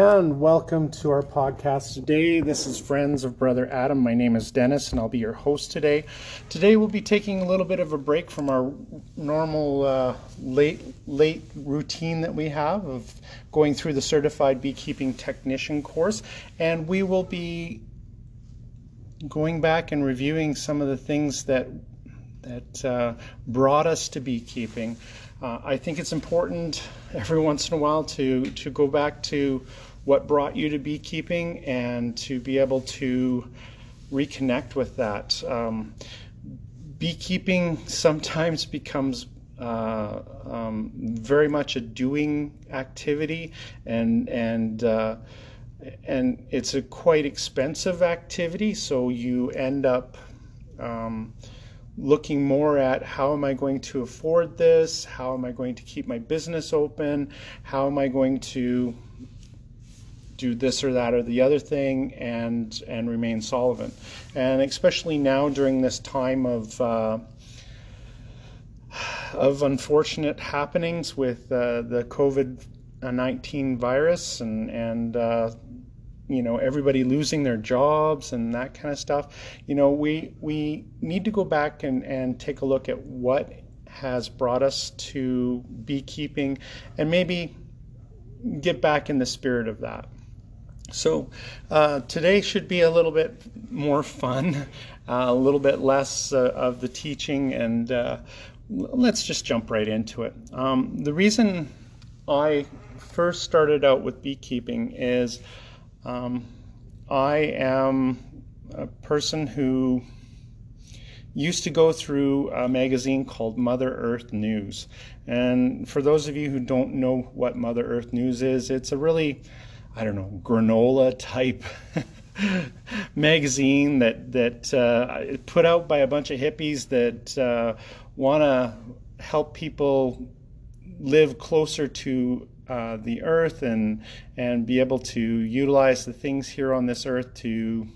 And welcome to our podcast today. This is Friends of Brother Adam. My name is Dennis, and I'll be your host today. Today, we'll be taking a little bit of a break from our normal uh, late late routine that we have of going through the Certified Beekeeping Technician course, and we will be going back and reviewing some of the things that that uh, brought us to beekeeping. Uh, I think it's important every once in a while to to go back to what brought you to beekeeping and to be able to reconnect with that. Um, beekeeping sometimes becomes uh, um, very much a doing activity, and and uh, and it's a quite expensive activity. So you end up um, looking more at how am I going to afford this? How am I going to keep my business open? How am I going to do this or that or the other thing and and remain solvent? And especially now during this time of uh, of unfortunate happenings with uh, the COVID 19 virus and and uh, you know everybody losing their jobs and that kind of stuff you know we we need to go back and and take a look at what has brought us to beekeeping and maybe get back in the spirit of that so uh, today should be a little bit more fun uh, a little bit less uh, of the teaching and uh, let's just jump right into it um, the reason i first started out with beekeeping is um, I am a person who used to go through a magazine called Mother Earth News. And for those of you who don't know what Mother Earth News is, it's a really, I don't know, granola type magazine that that uh, put out by a bunch of hippies that uh, want to help people live closer to uh, the earth and and be able to utilize the things here on this earth to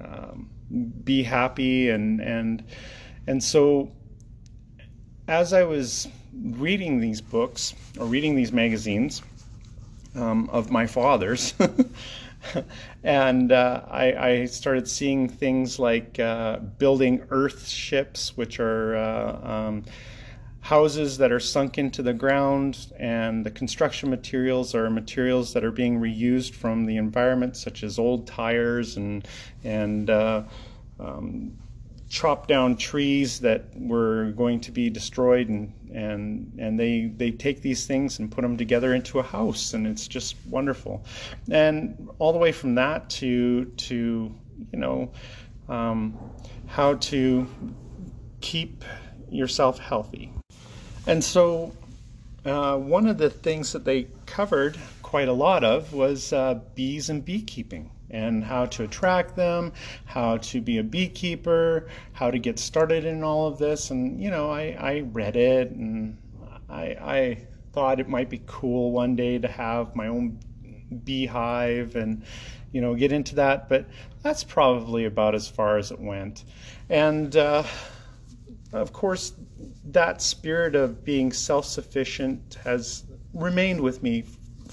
um, be happy and and and so as I was reading these books or reading these magazines um, of my father's. and uh, I, I, started seeing things like uh, building earth ships, which are uh, um, houses that are sunk into the ground, and the construction materials are materials that are being reused from the environment, such as old tires and and uh, um, chopped down trees that were going to be destroyed, and and and they they take these things and put them together into a house, and it's just wonderful, and all the way from that to to you know um, how to keep yourself healthy. And so, uh, one of the things that they covered quite a lot of was uh, bees and beekeeping and how to attract them, how to be a beekeeper, how to get started in all of this. And, you know, I, I read it and I, I thought it might be cool one day to have my own beehive and, you know, get into that. But that's probably about as far as it went. And, uh, of course, that spirit of being self sufficient has remained with me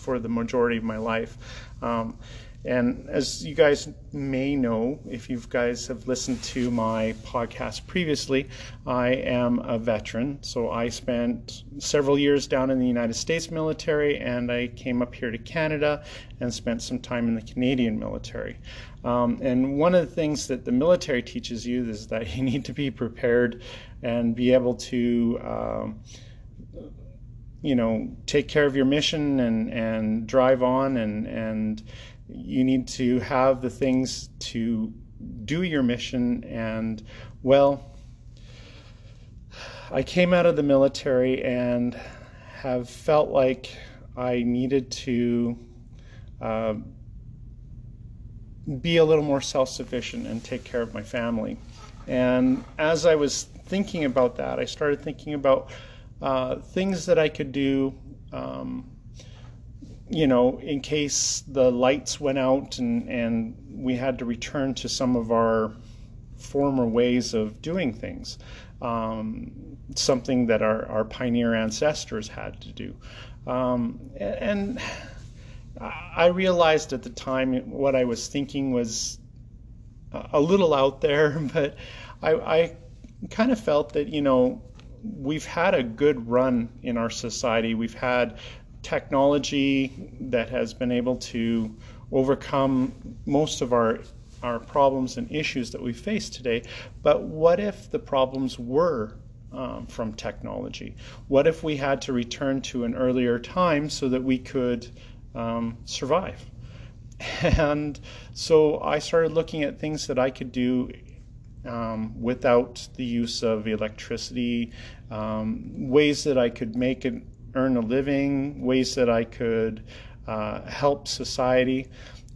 for the majority of my life. Um, and as you guys may know, if you guys have listened to my podcast previously, I am a veteran. So I spent several years down in the United States military and I came up here to Canada and spent some time in the Canadian military. Um, and one of the things that the military teaches you is that you need to be prepared and be able to. Um, you know, take care of your mission and, and drive on and, and you need to have the things to do your mission. And, well, I came out of the military and have felt like I needed to uh, be a little more self sufficient and take care of my family. And as I was thinking about that, I started thinking about uh, things that I could do um, you know, in case the lights went out and, and we had to return to some of our former ways of doing things, um, something that our, our pioneer ancestors had to do. Um, and I realized at the time what I was thinking was a little out there, but I, I kind of felt that, you know, we've had a good run in our society. We've had technology that has been able to overcome most of our our problems and issues that we face today. But what if the problems were um, from technology? What if we had to return to an earlier time so that we could um, survive? And so I started looking at things that I could do um, without the use of electricity, um, ways that I could make it earn a living, ways that I could uh, help society.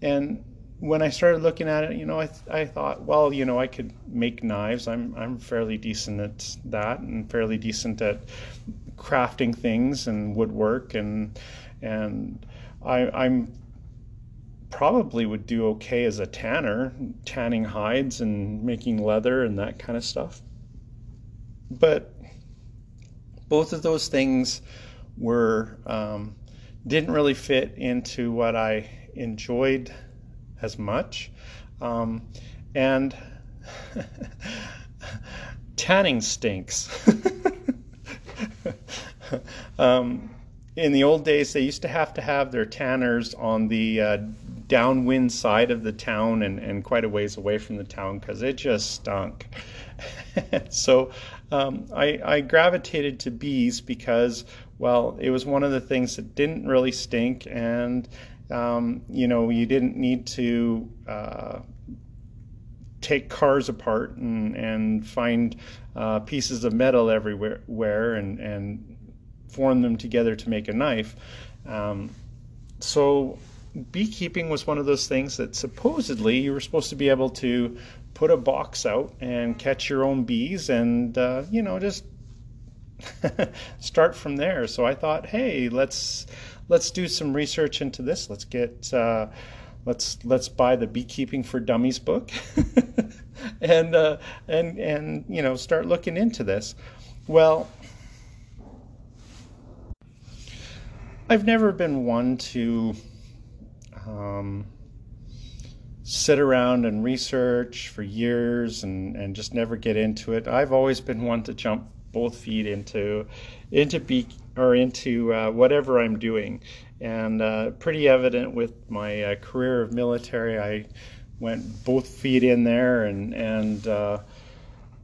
And when I started looking at it, you know, I, th- I thought, well, you know, I could make knives. I'm, I'm fairly decent at that and fairly decent at crafting things and woodwork and, and I, I'm probably would do okay as a tanner, tanning hides and making leather and that kind of stuff. But both of those things were um, didn't really fit into what I enjoyed as much. Um, and tanning stinks. um, in the old days, they used to have to have their tanners on the uh, downwind side of the town and, and quite a ways away from the town because it just stunk. so um, I, I gravitated to bees because, well, it was one of the things that didn't really stink and um, you know, you didn't need to uh, take cars apart and, and find uh, pieces of metal everywhere and, and form them together to make a knife. Um, so beekeeping was one of those things that supposedly you were supposed to be able to put a box out and catch your own bees and uh, you know just start from there so i thought hey let's let's do some research into this. Let's get uh, let's let's buy the Beekeeping for Dummies book, and uh, and and you know start looking into this. Well, I've never been one to um, sit around and research for years and, and just never get into it. I've always been one to jump both feet into into bee or into uh, whatever I'm doing, and uh, pretty evident with my uh, career of military. I went both feet in there, and and uh,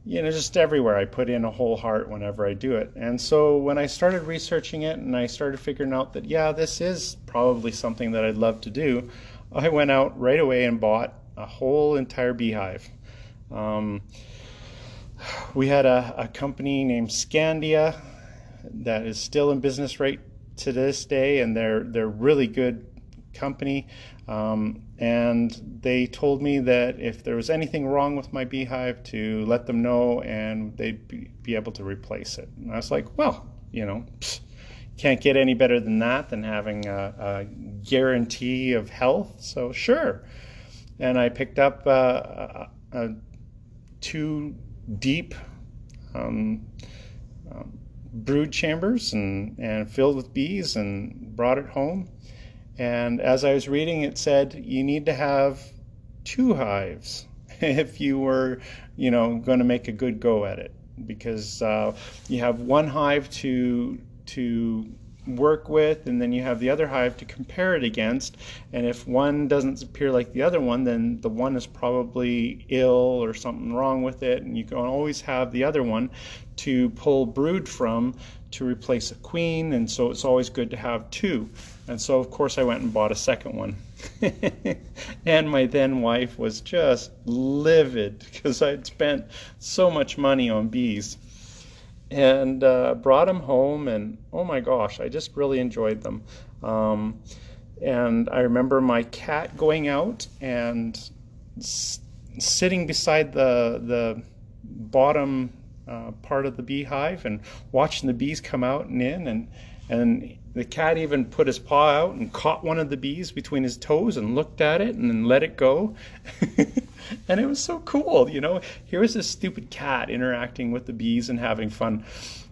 you know just everywhere. I put in a whole heart whenever I do it. And so when I started researching it, and I started figuring out that yeah, this is probably something that I'd love to do, I went out right away and bought a whole entire beehive. Um, we had a, a company named Scandia that is still in business right to this day, and they're they're really good company. Um, and they told me that if there was anything wrong with my beehive, to let them know, and they'd be, be able to replace it. And I was like, well, you know, can't get any better than that than having a, a guarantee of health. So sure. And I picked up uh, a, a two deep um, um, brood chambers and, and filled with bees and brought it home. And as I was reading, it said you need to have two hives if you were, you know, going to make a good go at it, because uh, you have one hive to to work with, and then you have the other hive to compare it against. And if one doesn't appear like the other one, then the one is probably ill or something wrong with it, and you can always have the other one to pull brood from to replace a queen. And so it's always good to have two. And so, of course, I went and bought a second one. and my then wife was just livid because I'd spent so much money on bees and uh, brought them home. And oh my gosh, I just really enjoyed them. Um, and I remember my cat going out and s- sitting beside the the bottom uh, part of the beehive and watching the bees come out and in and and the cat even put his paw out and caught one of the bees between his toes and looked at it and then let it go. and it was so cool, you know. Here was this stupid cat interacting with the bees and having fun.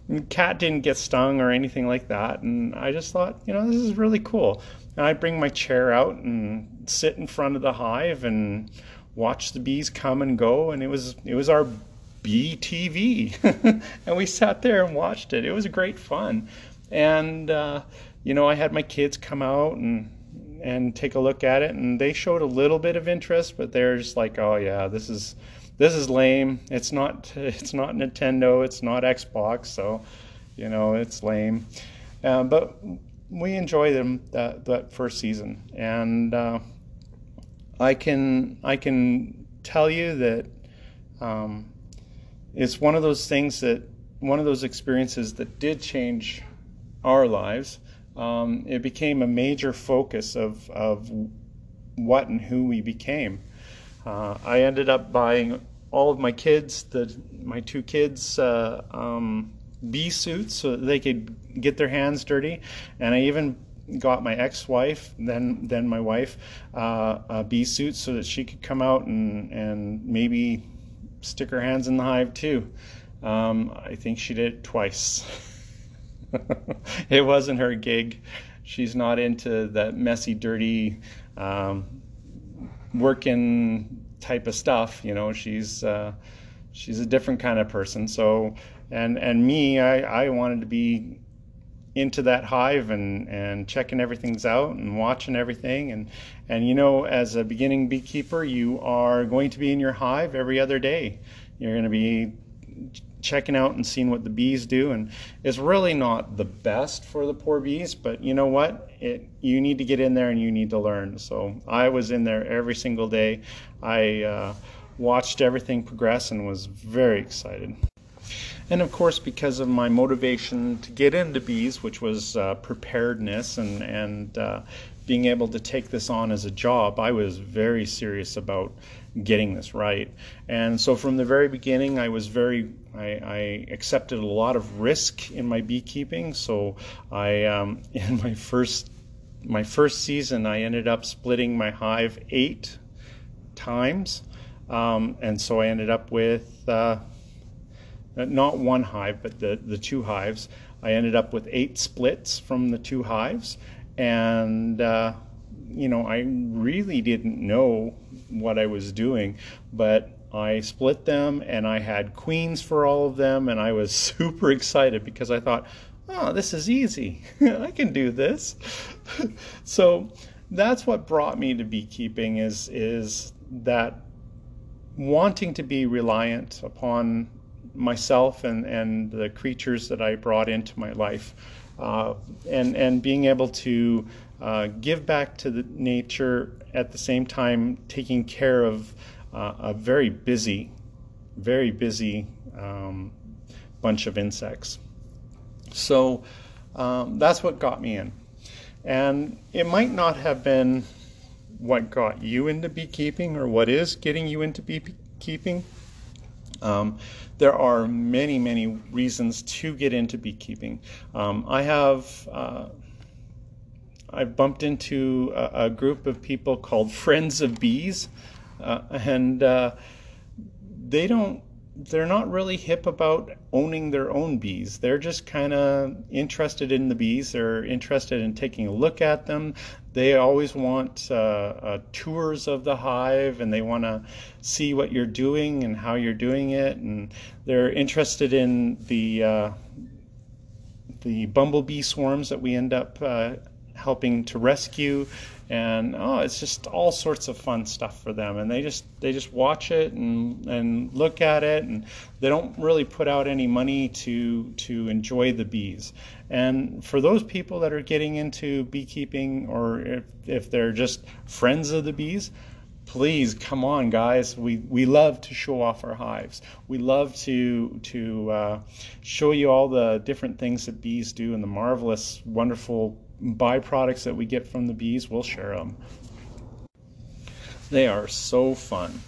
And the cat didn't get stung or anything like that, and I just thought, you know, this is really cool. and I'd bring my chair out and sit in front of the hive and watch the bees come and go. And it was it was our bee TV, and we sat there and watched it. It was great fun, and uh, you know I had my kids come out and and take a look at it, and they showed a little bit of interest, but they're just like, oh yeah, this is this is lame. It's not it's not Nintendo. It's not Xbox. So, you know, it's lame. Uh, but we enjoy them that that first season, and uh, I can I can tell you that um, it's one of those things that one of those experiences that did change our lives. Um, it became a major focus of of what and who we became. Uh, I ended up buying all of my kids, the my two kids, uh, um, bee suits so they could get their hands dirty, and I even got my ex-wife, then then my wife, uh, a bee suit so that she could come out and and maybe stick her hands in the hive too. Um, I think she did it twice. it wasn't her gig. She's not into that messy, dirty. Um, working type of stuff. You know, she's uh, she's a different kind of person. So, and and me, I I wanted to be into that hive and and checking everything's out and watching everything and and you know as a beginning beekeeper you are going to be in your hive every other day you're going to be checking out and seeing what the bees do and it's really not the best for the poor bees but you know what? It you need to get in there and you need to learn. So i was in there every single day. I uh, watched everything progress and was very excited. And of course because of my motivation to get into bees which was uh, preparedness and and uh, being able to take this on as a job i was very serious about getting this right. And so from the very beginning, I was very, I, I accepted a lot of risk in my beekeeping. So I, um, in my first, my first season, I ended up splitting my hive eight times. Um, and so I ended up with uh, not one hive, but the, the two hives. I ended up with eight splits from the two hives. And uh, you know, I really didn't know what I was doing, but I split them and I had queens for all of them, and I was super excited because I thought, oh, this is easy. I can do this. so that's what brought me to beekeeping is is that wanting to be reliant upon myself and, and the creatures that I brought into my life, uh, and and being able to uh, give back to the nature at the same time taking care of uh, a very busy, very busy um, bunch of insects. So um, that's what got me in. And it might not have been what got you into beekeeping or what is getting you into beekeeping. Um, there are many, many reasons to get into beekeeping. Um, I have uh, I've bumped into a, group of people called Friends of Bees, and uh, they don't. They're not really hip about owning their own bees. They're just kind of interested in the bees. They're interested in taking a look at them. They always want uh, uh tours of the hive and they want to see what you're doing and how you're doing it. And they're interested in the uh, the bumblebee swarms that we end up uh, helping to rescue and oh it's just all sorts of fun stuff for them. And they just they just watch it and and look at it. And they don't really put out any money to to enjoy the bees. And for those people that are getting into beekeeping or if, if they're just friends of the bees please come on guys. We we love to show off our hives. We love to to uh, show you all the different things that bees do and the marvelous wonderful byproducts that we get from the bees, we'll share them. They are so fun.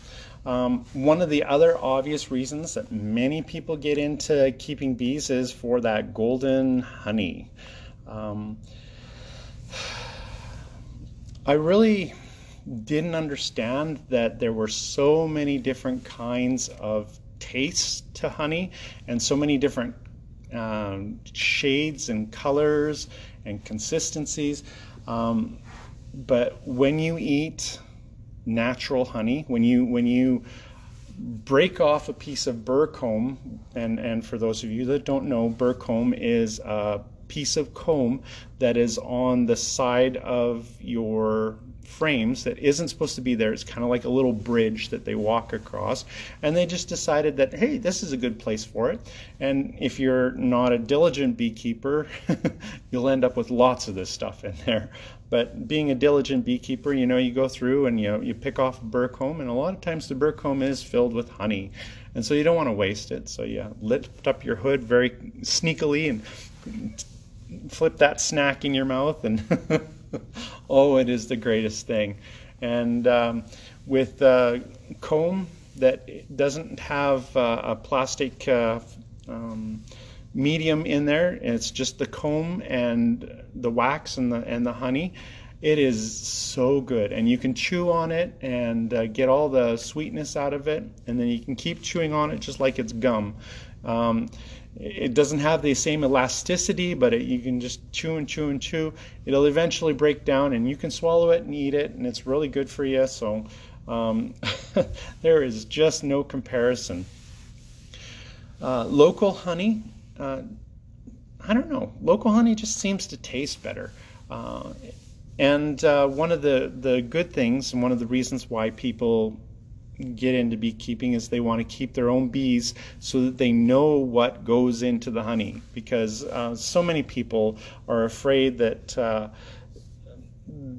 Um, one of the other obvious reasons that many people get into keeping bees is for that golden honey. Um, I really didn't understand that there were so many different kinds of tastes to honey and so many different um, shades and colors and consistencies. Um, but when you eat natural honey, when you when you break off a piece of burr comb, and and for those of you that don't know, burr comb is a piece of comb that is on the side of your frames that isn't supposed to be there. It's kind of like a little bridge that they walk across. And they just decided that, hey, this is a good place for it. And if you're not a diligent beekeeper, you'll end up with lots of this stuff in there. But being a diligent beekeeper, you know, you go through and you you pick off a burr comb, and a lot of times the burr comb is filled with honey. And so you don't want to waste it. So you lift up your hood very sneakily and flip that snack in your mouth and oh, it is the greatest thing. And um, with uh, comb that doesn't have uh, a plastic uh, um, medium in there, it's just the comb and the wax and the and the honey. It is so good, and you can chew on it and uh, get all the sweetness out of it, and then you can keep chewing on it just like it's gum. Um, it doesn't have the same elasticity, but it, you can just chew and chew and chew. It'll eventually break down, and you can swallow it and eat it, and it's really good for you. So um, there is just no comparison. Uh, local honey, uh, I don't know. Local honey just seems to taste better. Uh, and uh, one of the, the good things, and one of the reasons why people get into beekeeping is they want to keep their own bees so that they know what goes into the honey. Because uh, so many people are afraid that uh,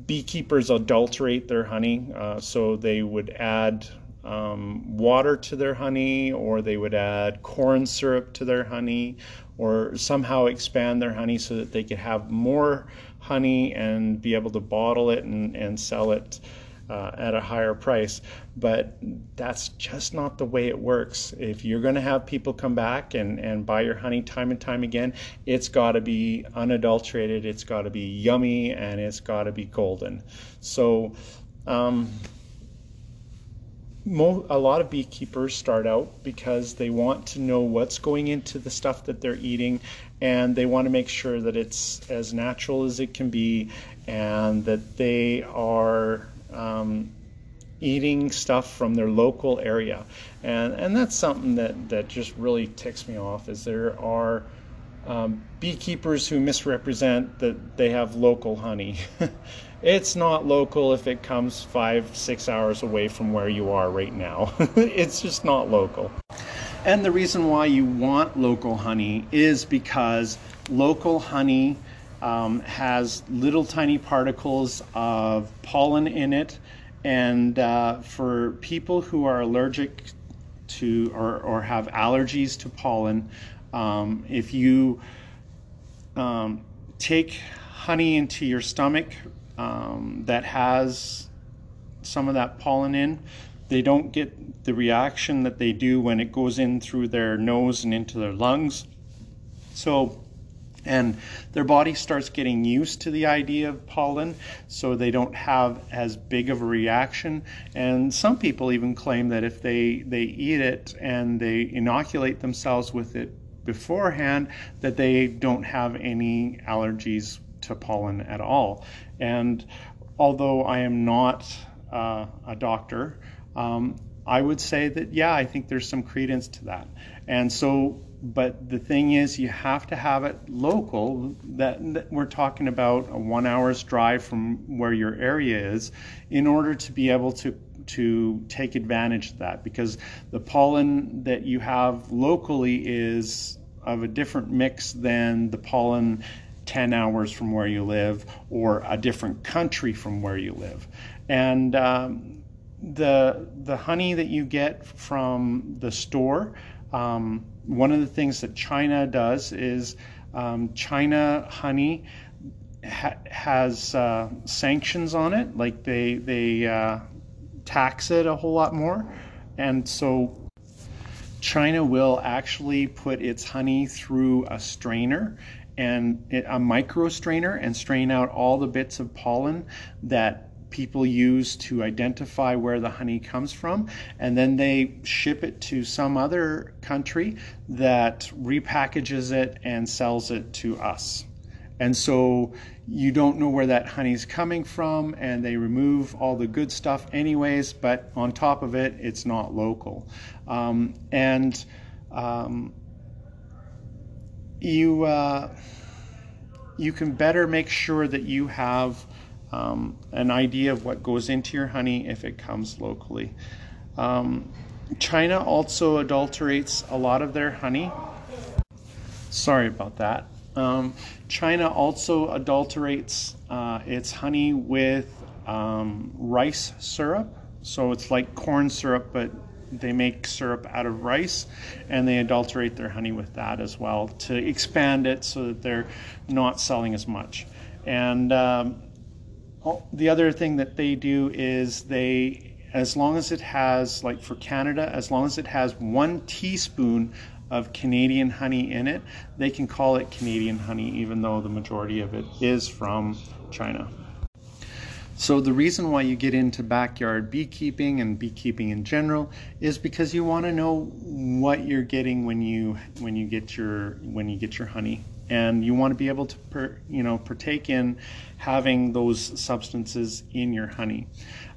beekeepers adulterate their honey uh, so they would add um, water to their honey or they would add corn syrup to their honey or somehow expand their honey so that they could have more honey and be able to bottle it and, and sell it uh, at a higher price. But that's just not the way it works. If you're going to have people come back and, and buy your honey time and time again, it's got to be unadulterated, it's got to be yummy, and it's got to be golden. So, um, a lot of beekeepers start out because they want to know what's going into the stuff that they're eating and they want to make sure that it's as natural as it can be and that they are um, eating stuff from their local area, and and that's something that that just really ticks me off. Is there are um, beekeepers who misrepresent that they have local honey. it's not local if it comes five six hours away from where you are right now. it's just not local. And the reason why you want local honey is because local honey um, has little tiny particles of pollen in it. And uh, for people who are allergic to or, or have allergies to pollen, um, if you um, take honey into your stomach um, that has some of that pollen in, they don't get the reaction that they do when it goes in through their nose and into their lungs. So and their body starts getting used to the idea of pollen so they don't have as big of a reaction. And some people even claim that if they they eat it and they inoculate themselves with it beforehand that they don't have any allergies to pollen at all. And although i am not uh, a doctor um, i would say that yeah i think there's some credence to that. And so but the thing is you have to have it local. That, that, we're talking about a one hour's drive from where your area is in order to be able to to take advantage of that because the pollen that you have locally is of a different mix than the pollen 10 hours from where you live or a different country from where you live. And um, the the honey that you get from the store um, one of the things that China does is um, China honey ha- has uh, sanctions on it, like they they uh, tax it a whole lot more, and so China will actually put its honey through a strainer and a micro strainer and strain out all the bits of pollen that people use to identify where the honey comes from, and then they ship it to some other country that repackages it and sells it to us. and so you don't know where that honey's coming from, and they remove all the good stuff anyways. But on top of it, it's not local, um, and um, you uh, you can better make sure that you have um, an idea of what goes into your honey if it comes locally. Um, China also adulterates a lot of their honey. Sorry about that. Um, China also adulterates uh, its honey with um, rice syrup. So it's like corn syrup, but they make syrup out of rice and they adulterate their honey with that as well to expand it so that they're not selling as much. And um, the other thing that they do is they, as long as it has, like for Canada, as long as it has one teaspoon of Canadian honey in it, they can call it Canadian honey, even though the majority of it is from China. So the reason why you get into backyard beekeeping and beekeeping in general is because you want to know what you're getting when you when you get your when you get your honey and you want to be able to per, you know partake in having those substances in your honey.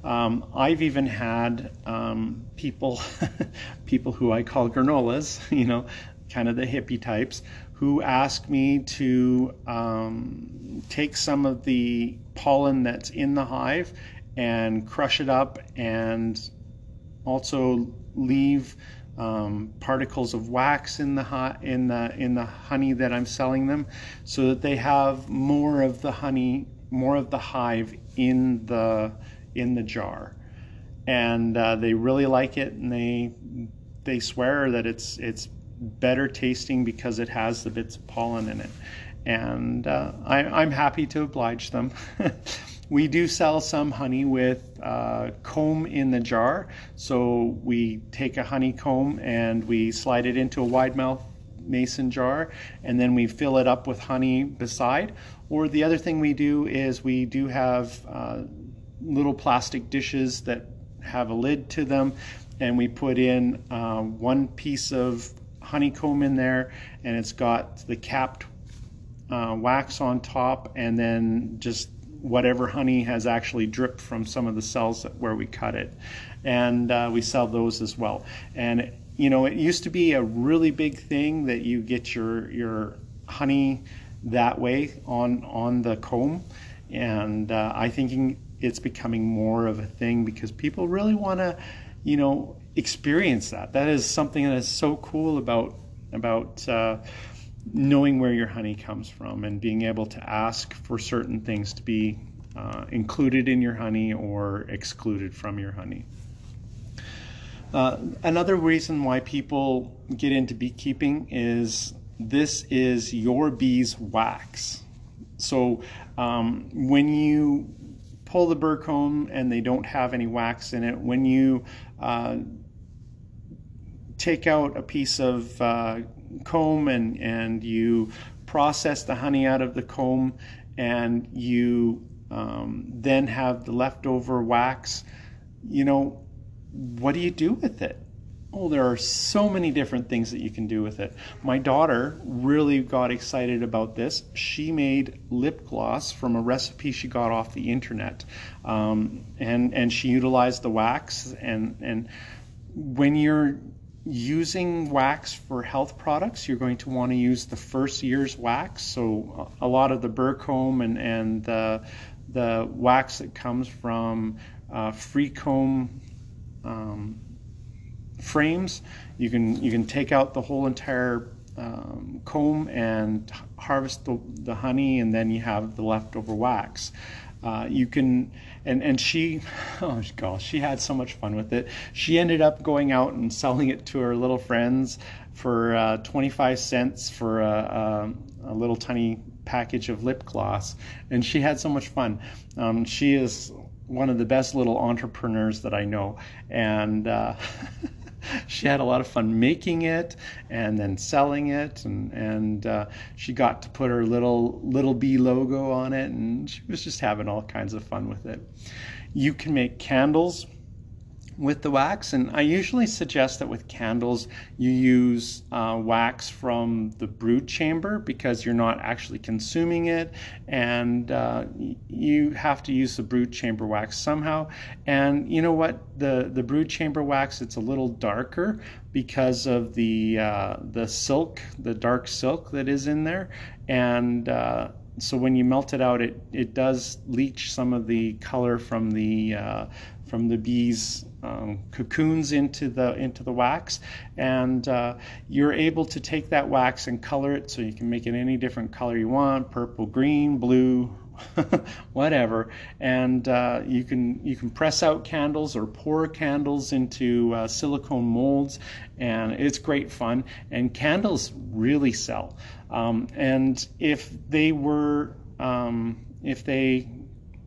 Um, I've even had um, people people who I call granolas, you know, kind of the hippie types, who ask me to um, take some of the pollen that's in the hive and crush it up and also leave um, particles of wax in the in the in the honey that I'm selling them, so that they have more of the honey, more of the hive in the in the jar, and uh, they really like it, and they they swear that it's it's better tasting because it has the bits of pollen in it. And uh, I, am happy to oblige them. we do sell some honey with uh, comb in the jar. So we take a honeycomb and we slide it into a wide mouth mason jar and then we fill it up with honey beside. Or the other thing we do is we do have uh, little plastic dishes that have a lid to them and we put in uh, one piece of honeycomb in there and it's got the capped uh, wax on top and then just whatever honey has actually dripped from some of the cells where we cut it. And uh, we sell those as well. And you know, it used to be a really big thing that you get your your honey that way on on the comb, and uh, I think it's becoming more of a thing because people really want to, you know, experience that. That is something that is so cool about about uh, knowing where your honey comes from and being able to ask for certain things to be uh, included in your honey or excluded from your honey. Uh, another reason why people get into beekeeping is this is your bee's wax. So um, when you pull the burr comb and they don't have any wax in it, when you uh, take out a piece of uh, comb and, and you process the honey out of the comb and you um, then have the leftover wax, you know, what do you do with it? Oh, there are so many different things that you can do with it. My daughter really got excited about this. She made lip gloss from a recipe she got off the internet, um, and and she utilized the wax. and And when you're using wax for health products, you're going to want to use the first year's wax. So a lot of the burr comb and, and the, the wax that comes from uh, free comb um, frames, you can, you can take out the whole entire um, comb and harvest the, the honey and then you have the leftover wax. Uh, you can and and she oh gosh she had so much fun with it. She ended up going out and selling it to her little friends for uh, 25 cents for a, a, a, little tiny package of lip gloss. And she had so much fun. Um, she is one of the best little entrepreneurs that i know. And uh, she had a lot of fun making it and then selling it and and uh, she got to put her little little bee logo on it and she was just having all kinds of fun with it. You can make candles with the wax. And I usually suggest that with candles, you use uh, wax from the brood chamber because you're not actually consuming it, and uh, you have to use the brood chamber wax somehow. And you know what? The the brood chamber wax it's a little darker because of the uh, the silk, the dark silk that is in there, and uh, so when you melt it out, it, it does leach some of the color from the uh, from the bees um, cocoons into the into the wax, and uh, you're able to take that wax and color it so you can make it any different color you want: purple, green, blue, whatever. And uh, you can you can press out candles or pour candles into uh, silicone molds, and it's great fun. And candles really sell. Um, and if they were um, if they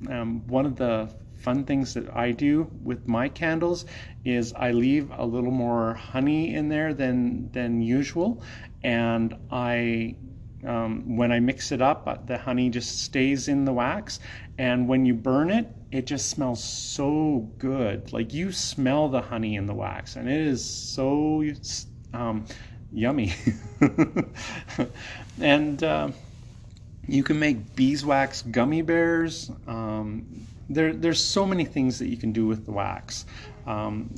um, one of the fun things that I do with my candles is I leave a little more honey in there than than usual, and I um, when I mix it up, uh, the honey just stays in the wax, and when you burn it, it just smells so good. Like you smell the honey in the wax, and it is so um, yummy. and uh, you can make beeswax gummy bears. Um, there, there's so many things that you can do with the wax. Um,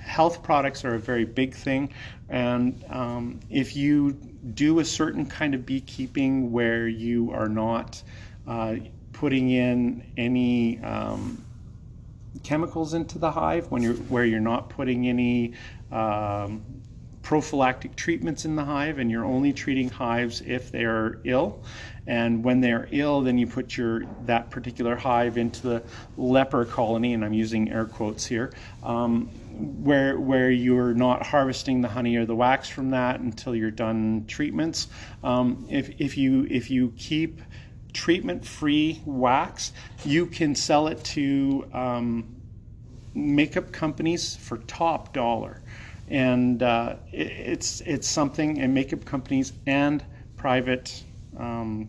health products are a very big thing, and um, if you do a certain kind of beekeeping where you are not uh, putting in any um, chemicals into the hive, when you're where you're not putting any um, prophylactic treatments in the hive and you're only treating hives if they are ill and when they're ill then you put your that particular hive into the leper colony and i'm using air quotes here um, where where you're not harvesting the honey or the wax from that until you're done treatments. Um, if, if you if you keep treatment free wax you can sell it to um, makeup companies for top dollar. And uh, it, it's it's something and makeup companies and private um,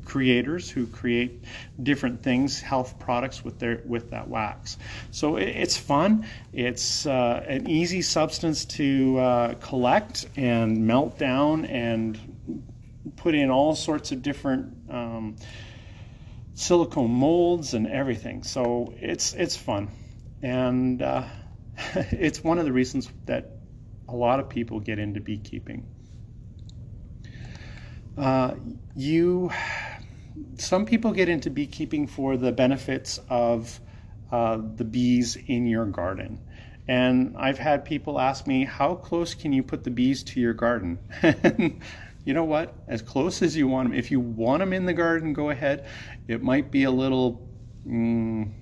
creators who create different things, health products with their with that wax. So it, it's fun. It's uh, an easy substance to uh, collect and melt down and put in all sorts of different um, silicone molds and everything. So it's it's fun and uh, it's one of the reasons that a lot of people get into beekeeping. Uh, you, some people get into beekeeping for the benefits of uh, the bees in your garden. And I've had people ask me, how close can you put the bees to your garden? you know what? As close as you want them. If you want them in the garden, go ahead. It might be a little. Mm,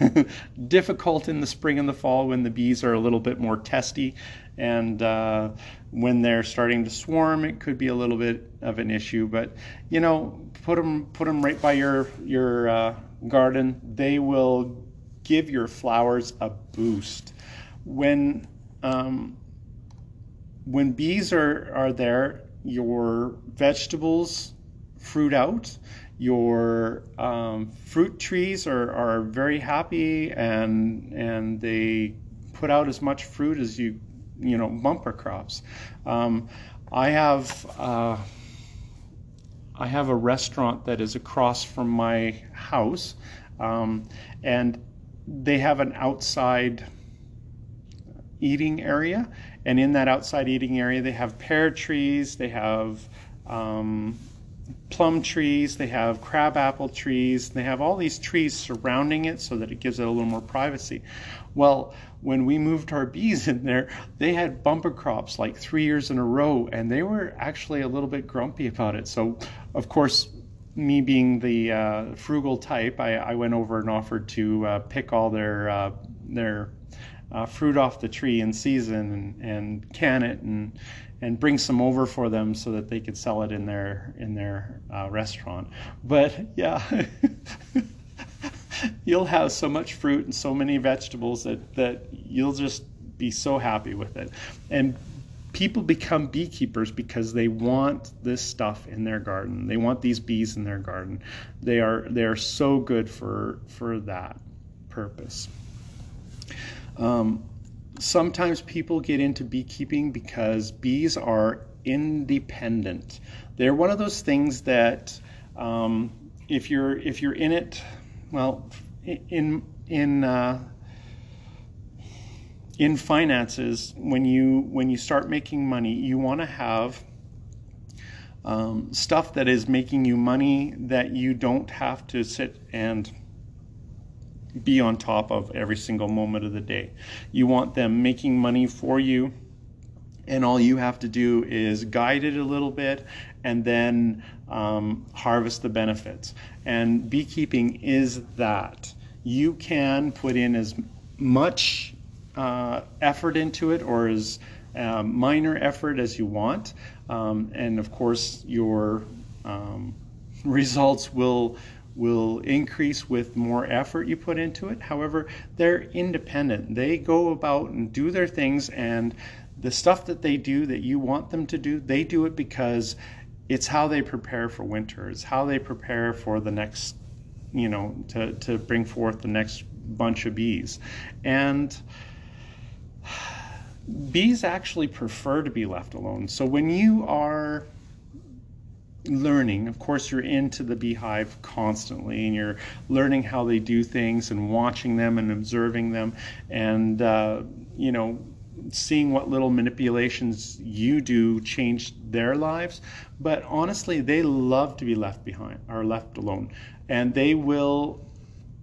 difficult in the spring and the fall when the bees are a little bit more testy and uh, when they're starting to swarm it could be a little bit of an issue but you know put them put them right by your your uh, garden. They will give your flowers a boost. When um, when bees are are there your vegetables fruit out. Your um, fruit trees are, are very happy and and they put out as much fruit as you you know bumper crops. Um, I have uh, I have a restaurant that is across from my house, um, and they have an outside eating area, and in that outside eating area, they have pear trees, they have um, plum trees, they have crabapple trees, and they have all these trees surrounding it so that it gives it a little more privacy. Well, when we moved our bees in there, they had bumper crops like three years in a row, and they were actually a little bit grumpy about it. So, of course, me being the uh, frugal type, I, I, went over and offered to uh, pick all their uh, their uh, fruit off the tree in season and, and can it and and bring some over for them so that they could sell it in their in their uh, restaurant. But yeah, you'll have so much fruit and so many vegetables that that you'll just be so happy with it. And people become beekeepers because they want this stuff in their garden. They want these bees in their garden. They are they are so good for for that purpose. Um, sometimes people get into beekeeping because bees are independent. They're one of those things that um, if you're if you're in it, well, in in uh, in finances, when you when you start making money, you want to have um, stuff that is making you money that you don't have to sit and be on top of every single moment of the day. You want them making money for you, and all you have to do is guide it a little bit and then um, harvest the benefits. And beekeeping is that. You can put in as much uh, effort into it or as uh, minor effort as you want. Um, and of course, your um, results will will increase with more effort you put into it. However, they're independent. They go about and do their things, and the stuff that they do that you want them to do, they do it because it's how they prepare for winter. It's how they prepare for the next, you know, to, to bring forth the next bunch of bees. And bees actually prefer to be left alone. So when you are learning, of course, you're into the beehive constantly and you're learning how they do things and watching them and observing them and, uh, you know, seeing what little manipulations you do change their lives. But honestly, they love to be left behind or left alone and they will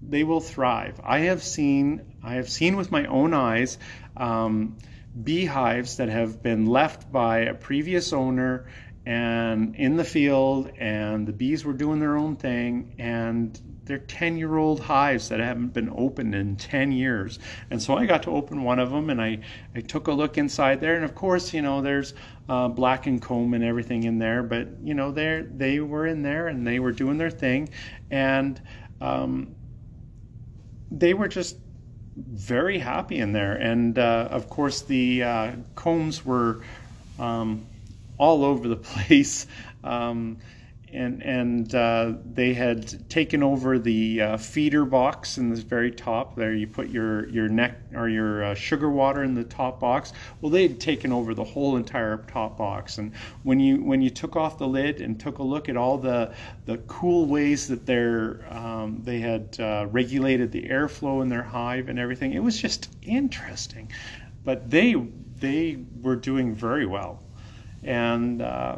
they will thrive. I have seen I have seen with my own eyes um, beehives that have been left by a previous owner and in the field and the bees were doing their own thing and they're 10 year old hives that haven't been opened in 10 years and so i got to open one of them and i, I took a look inside there and of course you know there's uh, black and comb and everything in there but you know they they were in there and they were doing their thing and um, they were just very happy in there. And uh, of course, the uh, combs were um, all over the place. Um, and and uh, they had taken over the uh, feeder box in the very top there. You put your your neck or your uh, sugar water in the top box. Well, they had taken over the whole entire top box. And when you when you took off the lid and took a look at all the the cool ways that they're um, they had uh, regulated the airflow in their hive and everything, it was just interesting. But they they were doing very well, and uh,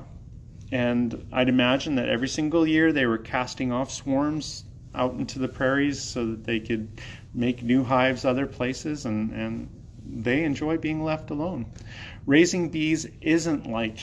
and I'd imagine that every single year they were casting off swarms out into the prairies so that they could make new hives other places, and, and they enjoy being left alone. Raising bees isn't like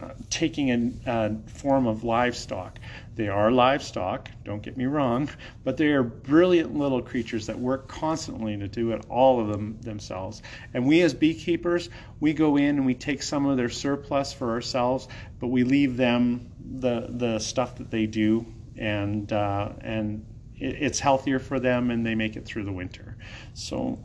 uh, taking a, a, form of livestock. They are livestock, don't get me wrong, but they are brilliant little creatures that work constantly to do it all of them themselves. And we as beekeepers, we go in and we take some of their surplus for ourselves, but we leave them the the stuff that they do, and uh, and it, it's healthier for them, and they make it through the winter. So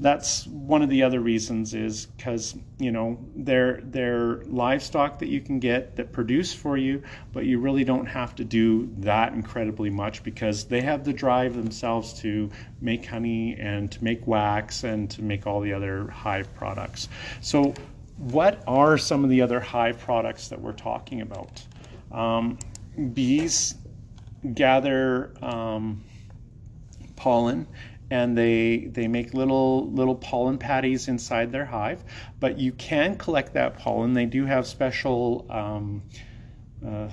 that's one of the other reasons is because you know they're they're livestock that you can get that produce for you but you really don't have to do that incredibly much because they have the drive themselves to make honey and to make wax and to make all the other hive products. So what are some of the other hive products that we're talking about? Um, bees gather um, pollen and they they make little little pollen patties inside their hive. But you can collect that pollen. They do have special um, uh,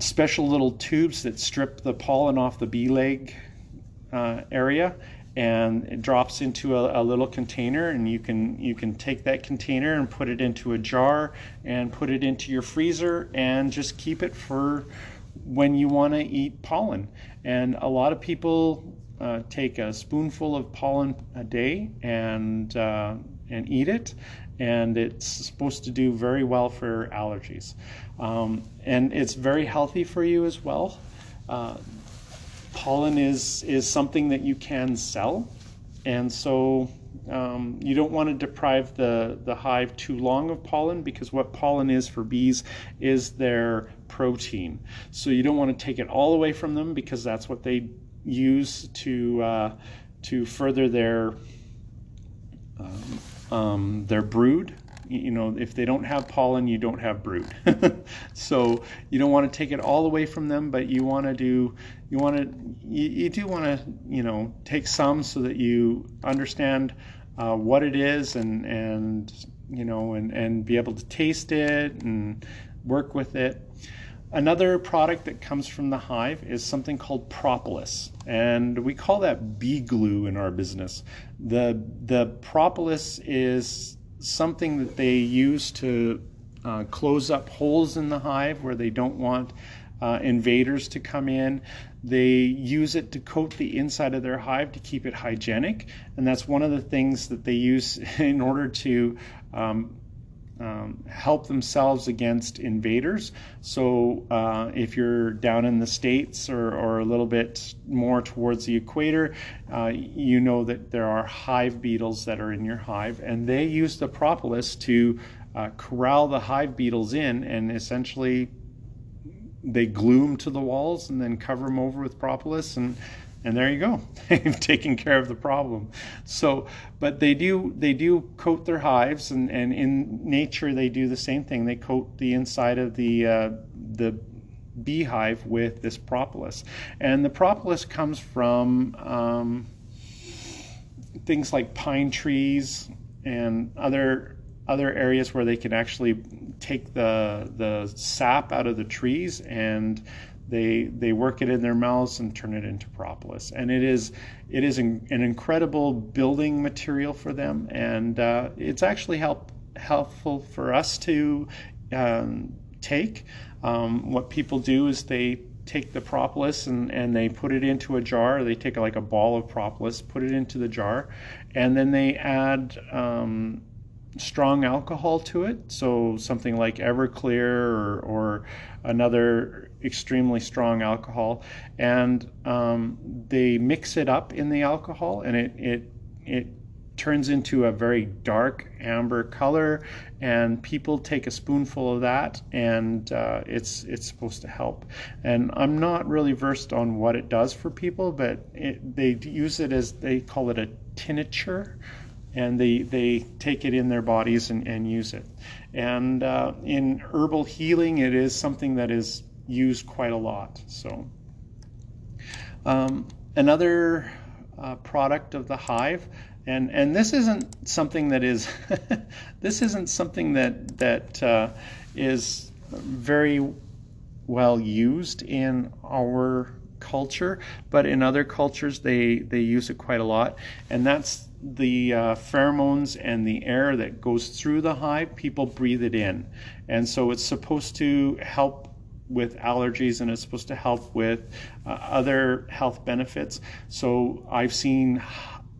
special little tubes that strip the pollen off the bee leg uh, area and it drops into a, a, little container and you can you can take that container and put it into a jar and put it into your freezer and just keep it for when you want to eat pollen and a lot of people uh, take a spoonful of pollen a day and uh, and eat it, and it's supposed to do very well for allergies, um, and it's very healthy for you as well. Uh, pollen is is something that you can sell, and so um, you don't want to deprive the, the hive too long of pollen because what pollen is for bees is their protein. So you don't want to take it all away from them because that's what they use to uh, to further their um, um, their brood. You know, if they don't have pollen, you don't have brood. so you don't want to take it all away from them, but you want to do, you want to, you, you do want to, you know, take some so that you understand uh, what it is and and you know and and be able to taste it and work with it. Another product that comes from the hive is something called propolis, and we call that bee glue in our business. The, the propolis is something that they use to uh, close up holes in the hive where they don't want uh, invaders to come in. They use it to coat the inside of their hive to keep it hygienic, and that's one of the things that they use in order to um, um, help themselves against invaders. So uh, if you're down in the states or, or, a little bit more towards the equator, uh, you know that there are hive beetles that are in your hive, and they use the propolis to uh, corral the hive beetles in and essentially they glue them to the walls and then cover them over with propolis and and there you go. They've taken care of the problem. So but they do they do coat their hives and, and in nature they do the same thing. They coat the inside of the uh, the beehive with this propolis. And the propolis comes from um, things like pine trees and other other areas where they can actually take the the sap out of the trees and they they work it in their mouths and turn it into propolis, and it is it is an, an incredible building material for them, and uh, it's actually help helpful for us to um, take. Um, what people do is they take the propolis and, and they put it into a jar. They take like a ball of propolis, put it into the jar, and then they add um, strong alcohol to it. So something like Everclear or, or another extremely strong alcohol, and um, they mix it up in the alcohol, and it it it turns into a very dark amber color. And people take a spoonful of that and uh, it's it's supposed to help. And i'm not really versed on what it does for people but it, they use it as they call it a tincture and they, they take it in their bodies and, and use it. And uh, in herbal healing, it is something that is used quite a lot. So, um, another uh, product of the hive, and and this isn't something that is this isn't something that that uh, is very well used in our culture, but in other cultures they they use it quite a lot, and that's the uh, pheromones and the air that goes through the hive, people breathe it in. And so it's supposed to help with allergies and it's supposed to help with uh, other health benefits. So I've seen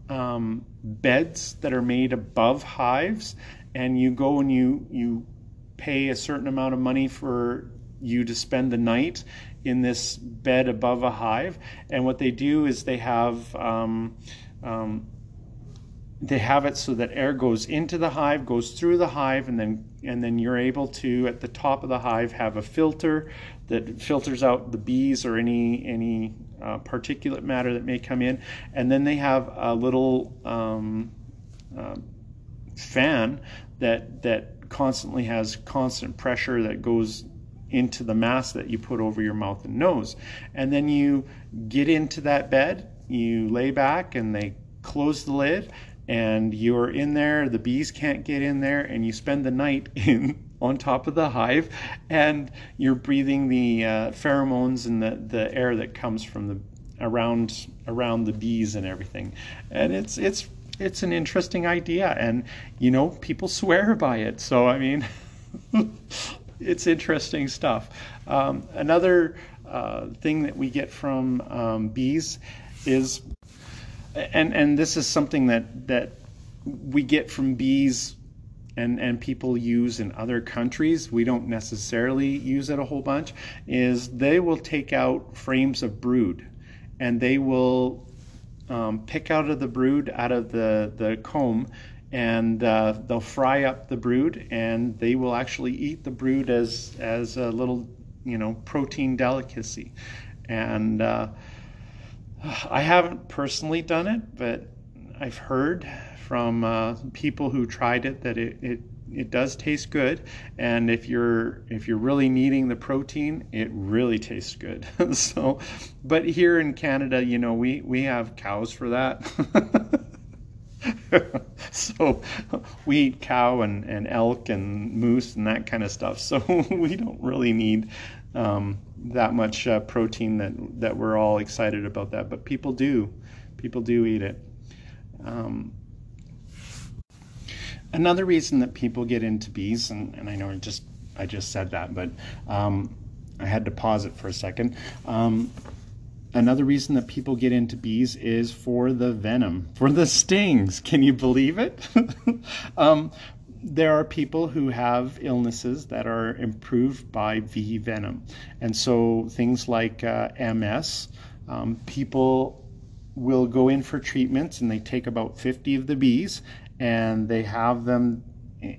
um, beds that are made above hives, and you go and you, you pay a certain amount of money for you to spend the night in this bed above a hive. And what they do is they have um, um, they have it so that air goes into the hive, goes through the hive, and then and then you're able to at the top of the hive have a filter that filters out the bees or any any uh, particulate matter that may come in, and then they have a little um, uh, fan that that constantly has constant pressure that goes into the mask that you put over your mouth and nose, and then you get into that bed, you lay back, and they close the lid and you're in there the bees can't get in there and you spend the night in on top of the hive and you're breathing the uh, pheromones and the, the air that comes from the around around the bees and everything. And it's it's it's an interesting idea and you know people swear by it so i mean it's interesting stuff. Um, another uh, thing that we get from um, bees is and and this is something that that we get from bees and and people use in other countries. We don't necessarily use it a whole bunch is they will take out frames of brood and they will um, pick out of the brood out of the the comb and uh, they'll fry up the brood and they will actually eat the brood as as a little you know protein delicacy. And uh, I haven't personally done it, but I've heard from uh, people who tried it that it, it it does taste good. And if you're if you're really needing the protein it really tastes good. So but here in canada you know we we have cows for that. So we eat cow and, and elk and moose and that kind of stuff. So we don't really need um, that much uh, protein that that we're all excited about that but people do people do eat it um, another reason that people get into bees, and, and I know I just I just said that, but um, I had to pause it for a second. Um, another reason that people get into bees is for the venom, for the stings. Can you believe it? there are people who have illnesses that are improved by bee venom. And so things like uh, MS, um, people will go in for treatments and they take about 50 of the bees and they have them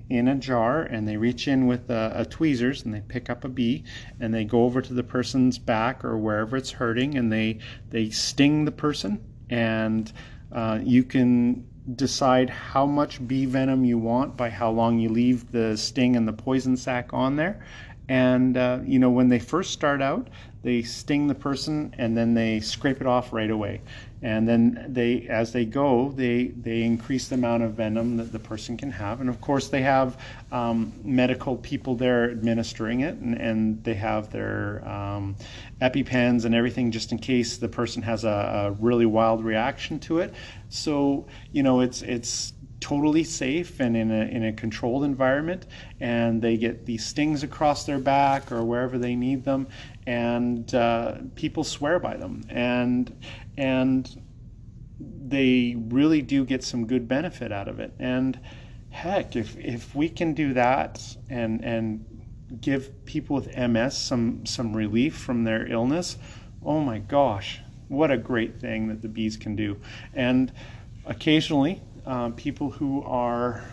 in a jar and they reach in with a, a, tweezers and they pick up a bee and they go over to the person's back or wherever it's hurting and they they sting the person and uh, you can decide how much bee venom you want by how long you leave the sting and the poison sac on there. And uh, you know when they first start out they sting the person and then they scrape it off right away and then they as they go they they increase the amount of venom that the person can have. And of course they have um, medical people there administering it and, and they have their um, epipens and everything just in case the person has a, a really wild reaction to it. So you know it's it's totally safe and in a, in a controlled environment and they get these stings across their back or wherever they need them and uh, people swear by them. And and they really do get some good benefit out of it. And heck if if we can do that and and give people with MS some some relief from their illness oh my gosh what a great thing that the bees can do. And occasionally um, people who are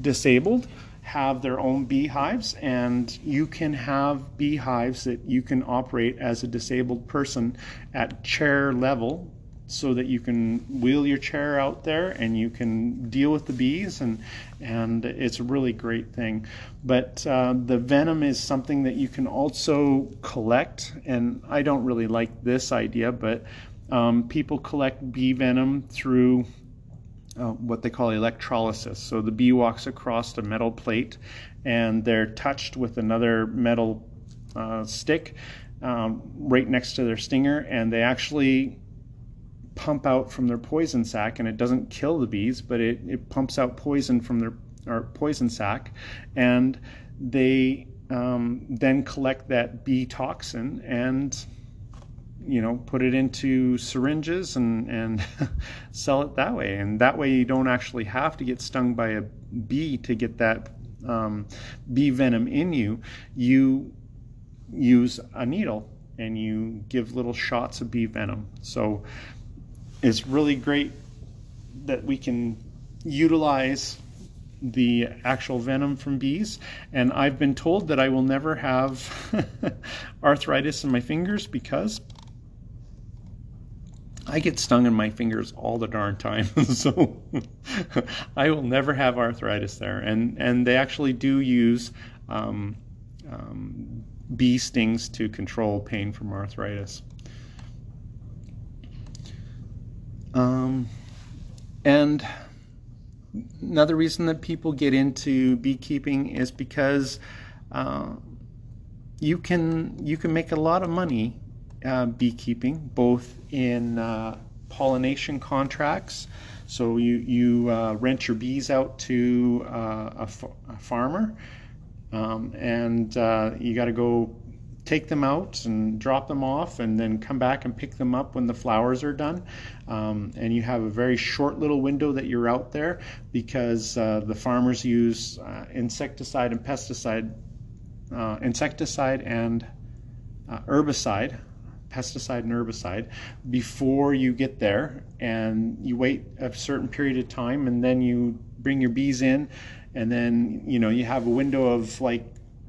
disabled have their own beehives, and you can have beehives that you can operate as a disabled person at chair level so that you can wheel your chair out there and you can deal with the bees and and it's a really great thing. But uh, the venom is something that you can also collect and i don't really like this idea but um, people collect bee venom through uh, what they call electrolysis. So the bee walks across a metal plate and they're touched with another metal uh, stick um, right next to their stinger, and they actually pump out from their poison sac, and it doesn't kill the bees, but it, it pumps out poison from their or poison sac, and they um, then collect that bee toxin and you know, put it into syringes and, and sell it that way. And that way you don't actually have to get stung by a bee to get that um, bee venom in you. You use a needle and you give little shots of bee venom. So it's really great that we can utilize the actual venom from bees. And I've been told that I will never have arthritis in my fingers because I get stung in my fingers all the darn time, so I will never have arthritis there. And and they actually do use um, um, bee stings to control pain from arthritis. Um, and another reason that people get into beekeeping is because uh, you can you can make a lot of money uh, beekeeping, both in uh, pollination contracts. So you, you uh, rent your bees out to uh, a, a, farmer, um, and uh, you got to go take them out and drop them off, and then come back and pick them up when the flowers are done. Um, and you have a very short little window that you're out there because uh, the farmers use insecticide and pesticide, insecticide and herbicide pesticide and herbicide before you get there and you wait a certain period of time and then you bring your bees in and then you know you have a window of like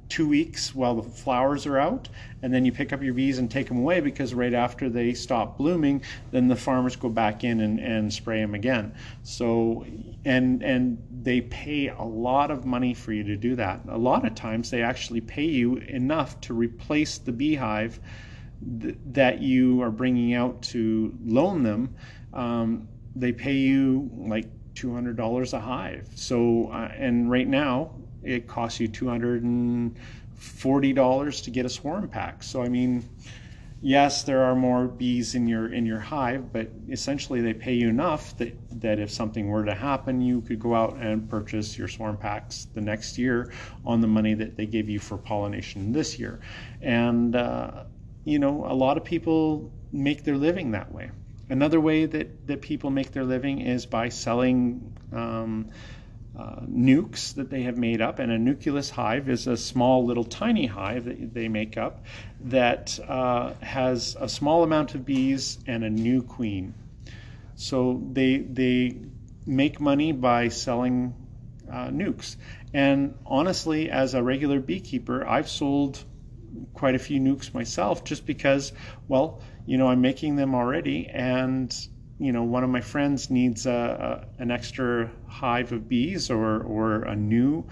two weeks while the flowers are out, and then you pick up your bees and take them away because right after they stop blooming, then the farmers go back in and, and spray them again. So, and and they pay a lot of money for you to do that. A lot of times they actually pay you enough to replace the beehive th- that you are bringing out to loan them. Um, they pay you like $200 a hive. So, uh, and right now it costs you $240 to get a swarm pack. So, I mean, yes, there are more bees in your in your hive, but essentially they pay you enough that that if something were to happen, you could go out and purchase your swarm packs the next year on the money that they give you for pollination this year. And uh, you know, a lot of people make their living that way. Another way that, that people make their living is by selling um, uh, nukes that they have made up. And a nucleus hive is a small, little, tiny hive that they make up that uh, has a small amount of bees and a new queen. So they, they make money by selling uh, nukes. And honestly, as a regular beekeeper, I've sold quite a few nukes myself just because, well, you know, I'm making them already and you know, one of my friends needs a, a, an extra hive of bees or, or a new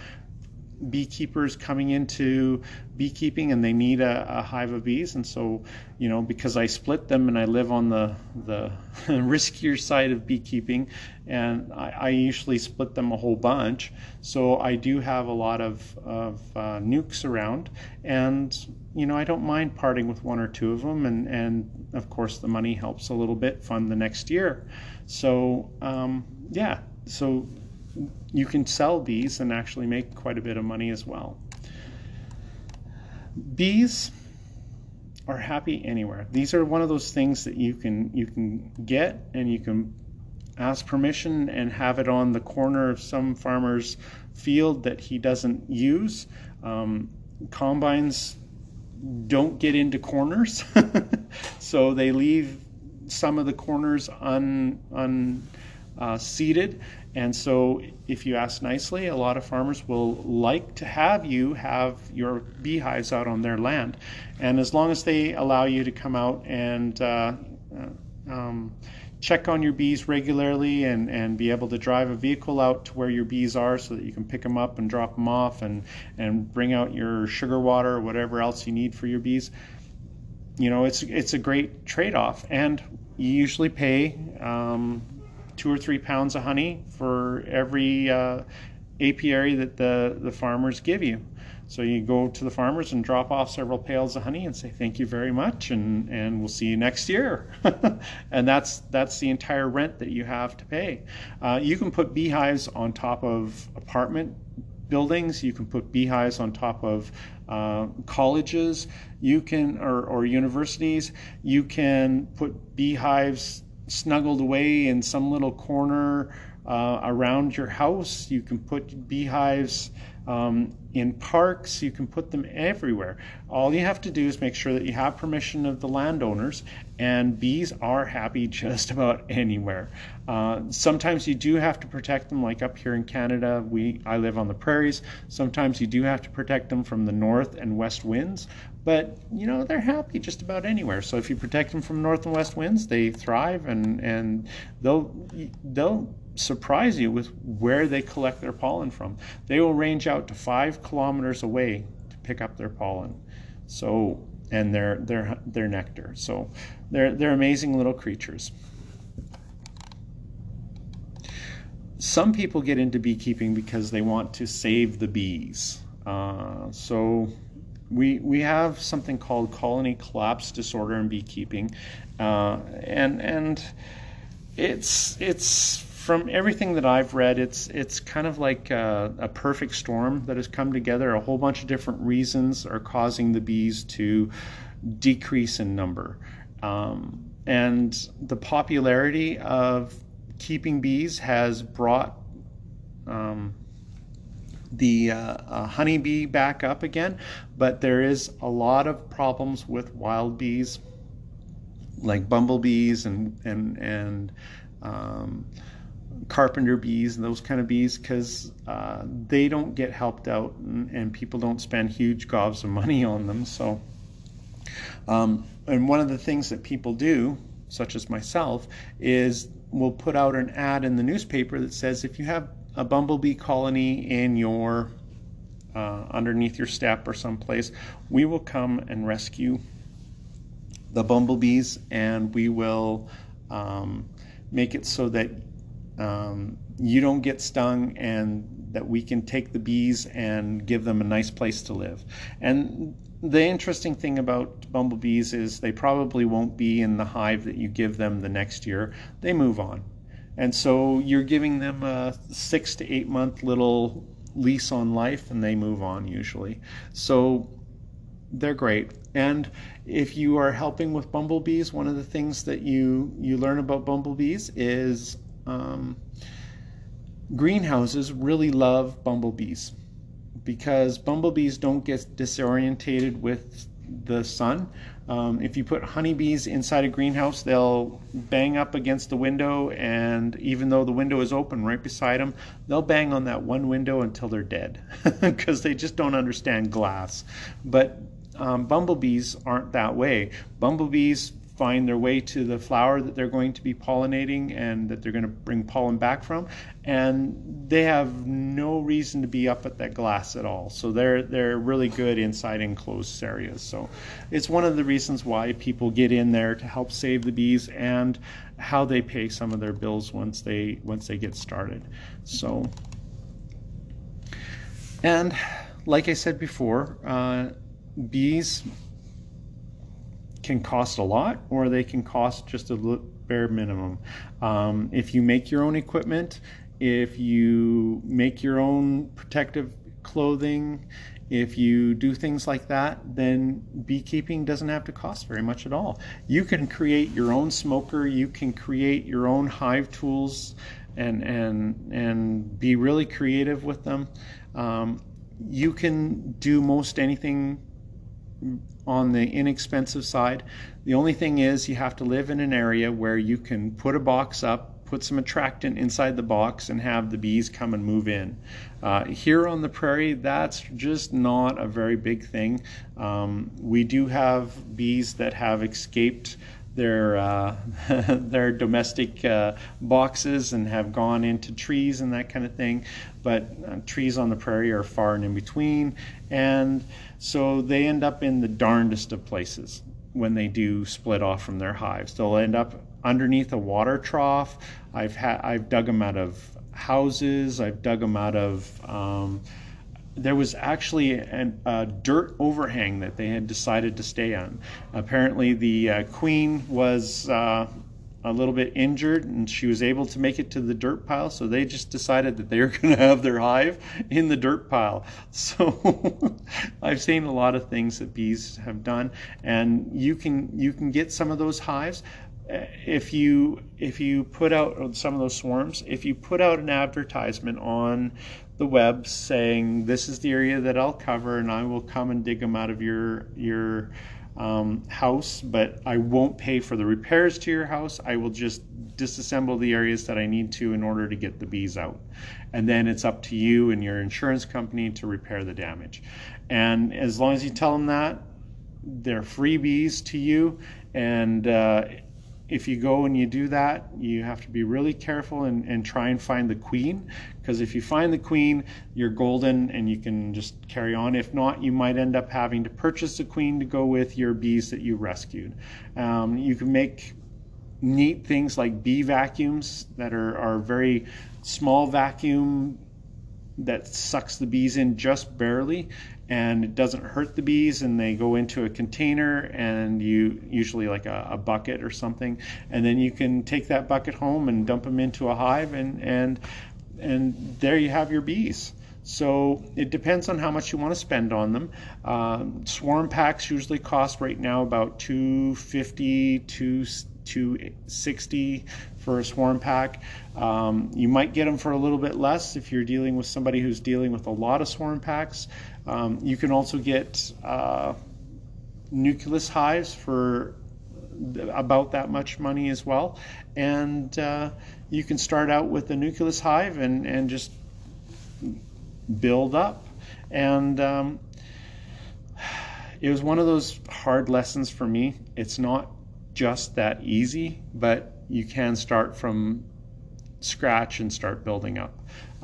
beekeepers coming into beekeeping and they need a, a, hive of bees. And so you know because i split them and i live on the the riskier side of beekeeping and I, I, usually split them a whole bunch. So i do have a lot of, of uh, nukes around. And you know i don't mind parting with one or two of them. And and of course the money helps a little bit fund the next year. So um, yeah. So you can sell bees and actually make quite a bit of money as well. Bees are happy anywhere. These are one of those things that you can you can get and you can ask permission and have it on the corner of some farmer's field that he doesn't use. Um, combines don't get into corners, so they leave some of the corners un, un uh, seeded and so, if you ask nicely, a lot of farmers will like to have you have your beehives out on their land. And as long as they allow you to come out and uh, uh, um, check on your bees regularly and, and be able to drive a vehicle out to where your bees are so that you can pick them up and drop them off and, and bring out your sugar water or whatever else you need for your bees, you know, it's, it's a great trade off. And you usually pay. Um, two or three pounds of honey for every uh, apiary that the, the farmers give you. So you go to the farmers and drop off several pails of honey and say thank you very much, and, and we'll see you next year. and that's that's the entire rent that you have to pay. Uh, you can put beehives on top of apartment buildings. You can put beehives on top of uh, colleges. You can or, or universities. You can put beehives snuggled away in some little corner uh, around your house. You can put beehives um, in parks. You can put them everywhere. All you have to do is make sure that you have permission of the landowners, and bees are happy just about anywhere. Uh, sometimes you do have to protect them, like up here in Canada. We I live on the prairies. Sometimes you do have to protect them from the north and west winds, but you know they're happy just about anywhere. So if you protect them from north and west winds, they thrive, and and they'll they'll surprise you with where they collect their pollen from. They will range out to five kilometers away to pick up their pollen. So and their their their nectar. So they're they're amazing little creatures. Some people get into beekeeping because they want to save the bees. Uh, so we we have something called colony collapse disorder in beekeeping, uh, and and it's it's from everything that I've read, it's it's kind of like a, a, perfect storm that has come together. A whole bunch of different reasons are causing the bees to decrease in number, um, and the popularity of keeping bees has brought um, the uh, uh, honeybee back up again. But there is a lot of problems with wild bees, like bumblebees and and and um, carpenter bees and those kind of bees because uh, they don't get helped out and, and, people don't spend huge gobs of money on them. So, um, and one of the things that people do, such as myself, is we'll put out an ad in the newspaper that says if you have a bumblebee colony in your uh, underneath your step or someplace, we will come and rescue the bumblebees and we will um, make it so that um, you don't get stung and that we can take the bees and give them a nice place to live. And the interesting thing about bumblebees is they probably won't be in the hive that you give them the next year. They move on. And so you're giving them a six to eight month little lease on life and they move on usually. So they're great. And if you are helping with bumblebees, one of the things that you, you learn about bumblebees is um, greenhouses really love bumblebees because bumblebees don't get disorientated with the sun. Um, if you put honeybees inside a greenhouse, they'll bang up against the window, and even though the window is open right beside them, they'll bang on that one window until they're dead because they just don't understand glass. But um, bumblebees aren't that way. Bumblebees find their way to the flower that they're going to be pollinating and that they're going to bring pollen back from. And they have no reason to be up at that glass at all. So they're they're really good inside enclosed areas. So it's one of the reasons why people get in there to help save the bees and how they pay some of their bills once they once they get started. So and like I said before uh, bees can cost a lot or they can cost just a bare minimum. Um, if you make your own equipment, if you make your own protective clothing, if you do things like that, then beekeeping doesn't have to cost very much at all. You can create your own smoker, you can create your own hive tools and and and be really creative with them. Um, you can do most anything on the inexpensive side. The only thing is you have to live in an area where you can put a box up, put some attractant inside the box, and have the bees come and move in. Uh, here on the prairie, that's just not a very big thing. Um, we do have bees that have escaped their uh, their domestic uh, boxes and have gone into trees and that kind of thing. But uh, trees on the prairie are far and in between, and so they end up in the darndest of places when they do split off from their hives. They'll end up underneath a water trough. I've had I've dug them out of houses. I've dug them out of um, there was actually an, a dirt overhang that they had decided to stay on. Apparently, the uh, queen was uh, a little bit injured and she was able to make it to the dirt pile, so they just decided that they were going to have their hive in the dirt pile. So I've seen a lot of things that bees have done, and you can you can get some of those hives if you if you put out some of those swarms if you put out an advertisement on the web saying this is the area that I'll cover and I will come and dig them out of your your um, house, but I won't pay for the repairs to your house. I will just disassemble the areas that I need to in order to get the bees out. And then it's up to you and your insurance company to repair the damage. And as long as you tell them that, they're freebies to you. And uh, if you go and you do that, you have to be really careful and, and try and find the queen. Because if you find the queen, you're golden and you can just carry on. If not, you might end up having to purchase the queen to go with your bees that you rescued. Um, you can make neat things like bee vacuums that are, are very small vacuum that sucks the bees in just barely and it doesn't hurt the bees and they go into a container and you usually like a, a, bucket or something and then you can take that bucket home and dump them into a hive and and and there you have your bees so it depends on how much you want to spend on them um, swarm packs usually cost right now about 250 to 260 for a swarm pack. Um, you might get them for a little bit less if you're dealing with somebody who's dealing with a lot of swarm packs. Um, you can also get uh, nucleus hives for about that much money as well. And uh, you can start out with a nucleus hive and, and just build up. And um, it was one of those hard lessons for me. It's not just that easy, but you can start from scratch and start building up.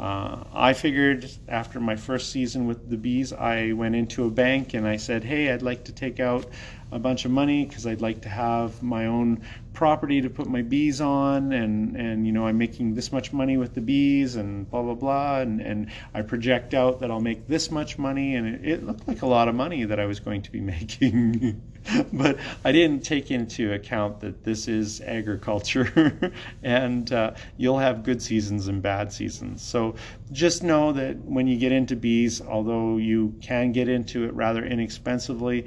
Uh, I figured after my first season with the bees, I went into a bank and I said, Hey, I'd like to take out a bunch of money because I'd like to have my own property to put my bees on and and you know I'm making this much money with the bees and blah blah blah and and I project out that I'll make this much money and it, it looked like a lot of money that I was going to be making but I didn't take into account that this is agriculture and uh, you'll have good seasons and bad seasons so just know that when you get into bees although you can get into it rather inexpensively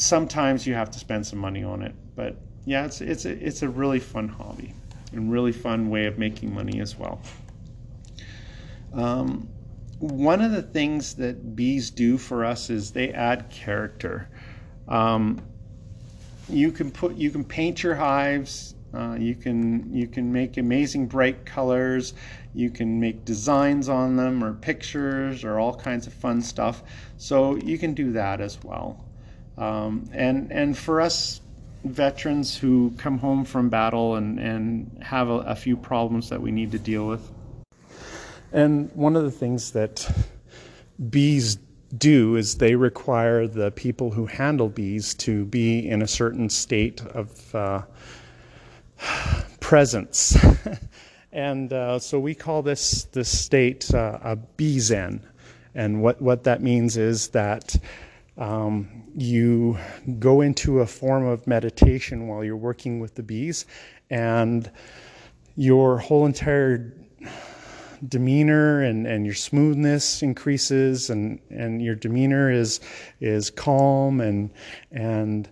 sometimes you have to spend some money on it, but yeah, it's it's a, it's a really fun hobby and really fun way of making money as well. Um, one of the things that bees do for us is they add character. Um, you can put you can paint your hives. Uh, you can you can make amazing bright colors. You can make designs on them or pictures or all kinds of fun stuff. So you can do that as well. Um, and and for us veterans who come home from battle and, and have a, a few problems that we need to deal with. And one of the things that bees do is they require the people who handle bees to be in a certain state of uh, presence. and uh, so we call this this state uh, a bee zen. And what, what that means is that um, you go into a form of meditation while you're working with the bees, and your whole entire demeanor and, and your smoothness increases and, and your demeanor is is calm and and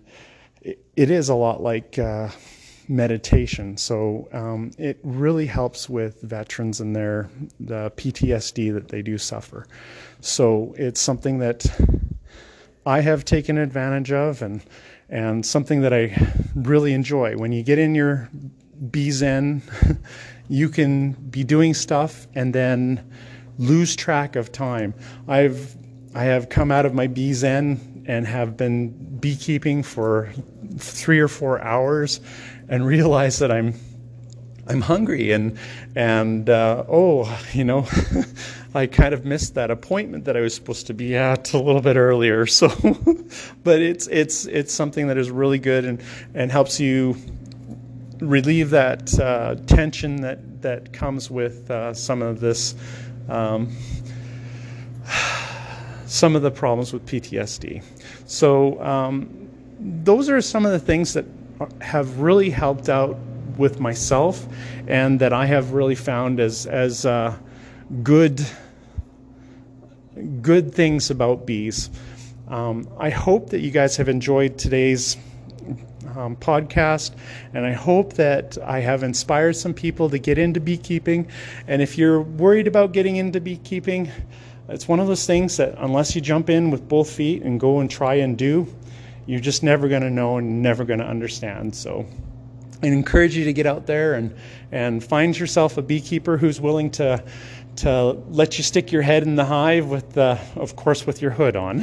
it, it is a lot like uh, meditation so um, it really helps with veterans and their the PTSD that they do suffer so it's something that I have taken advantage of and and something that I really enjoy. When you get in your bee zen, you can be doing stuff and then lose track of time. I've I have come out of my bee zen and have been beekeeping for three or four hours and realize that I'm I'm hungry and and uh, oh you know I kind of missed that appointment that I was supposed to be at a little bit earlier. So, but it's it's it's something that is really good and and helps you relieve that uh, tension that that comes with uh, some of this. Um, some of the problems with PTSD. So, um, those are some of the things that have really helped out with myself and that I have really found as, as uh, good good things about bees. Um, I hope that you guys have enjoyed today's um, podcast, and I hope that I have inspired some people to get into beekeeping. And if you're worried about getting into beekeeping, it's one of those things that unless you jump in with both feet and go and try and do, you're just never going to know and never going to understand. So I encourage you to get out there and, and find yourself a beekeeper who's willing to to let you stick your head in the hive with the, of course, with your hood on.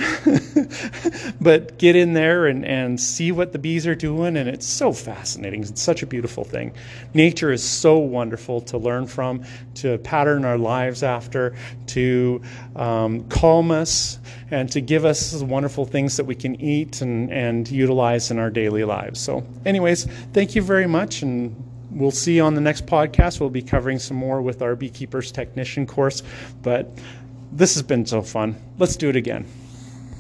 but get in there and, and see what the bees are doing, and it's so fascinating. It's such a beautiful thing. Nature is so wonderful to learn from, to pattern our lives after, to um, calm us, and to give us wonderful things that we can eat and, and utilize in our daily lives. So, anyways, thank you very much, and we'll see on the next podcast. We'll be covering some more with our beekeepers technician course, but this has been so fun. Let's do it again.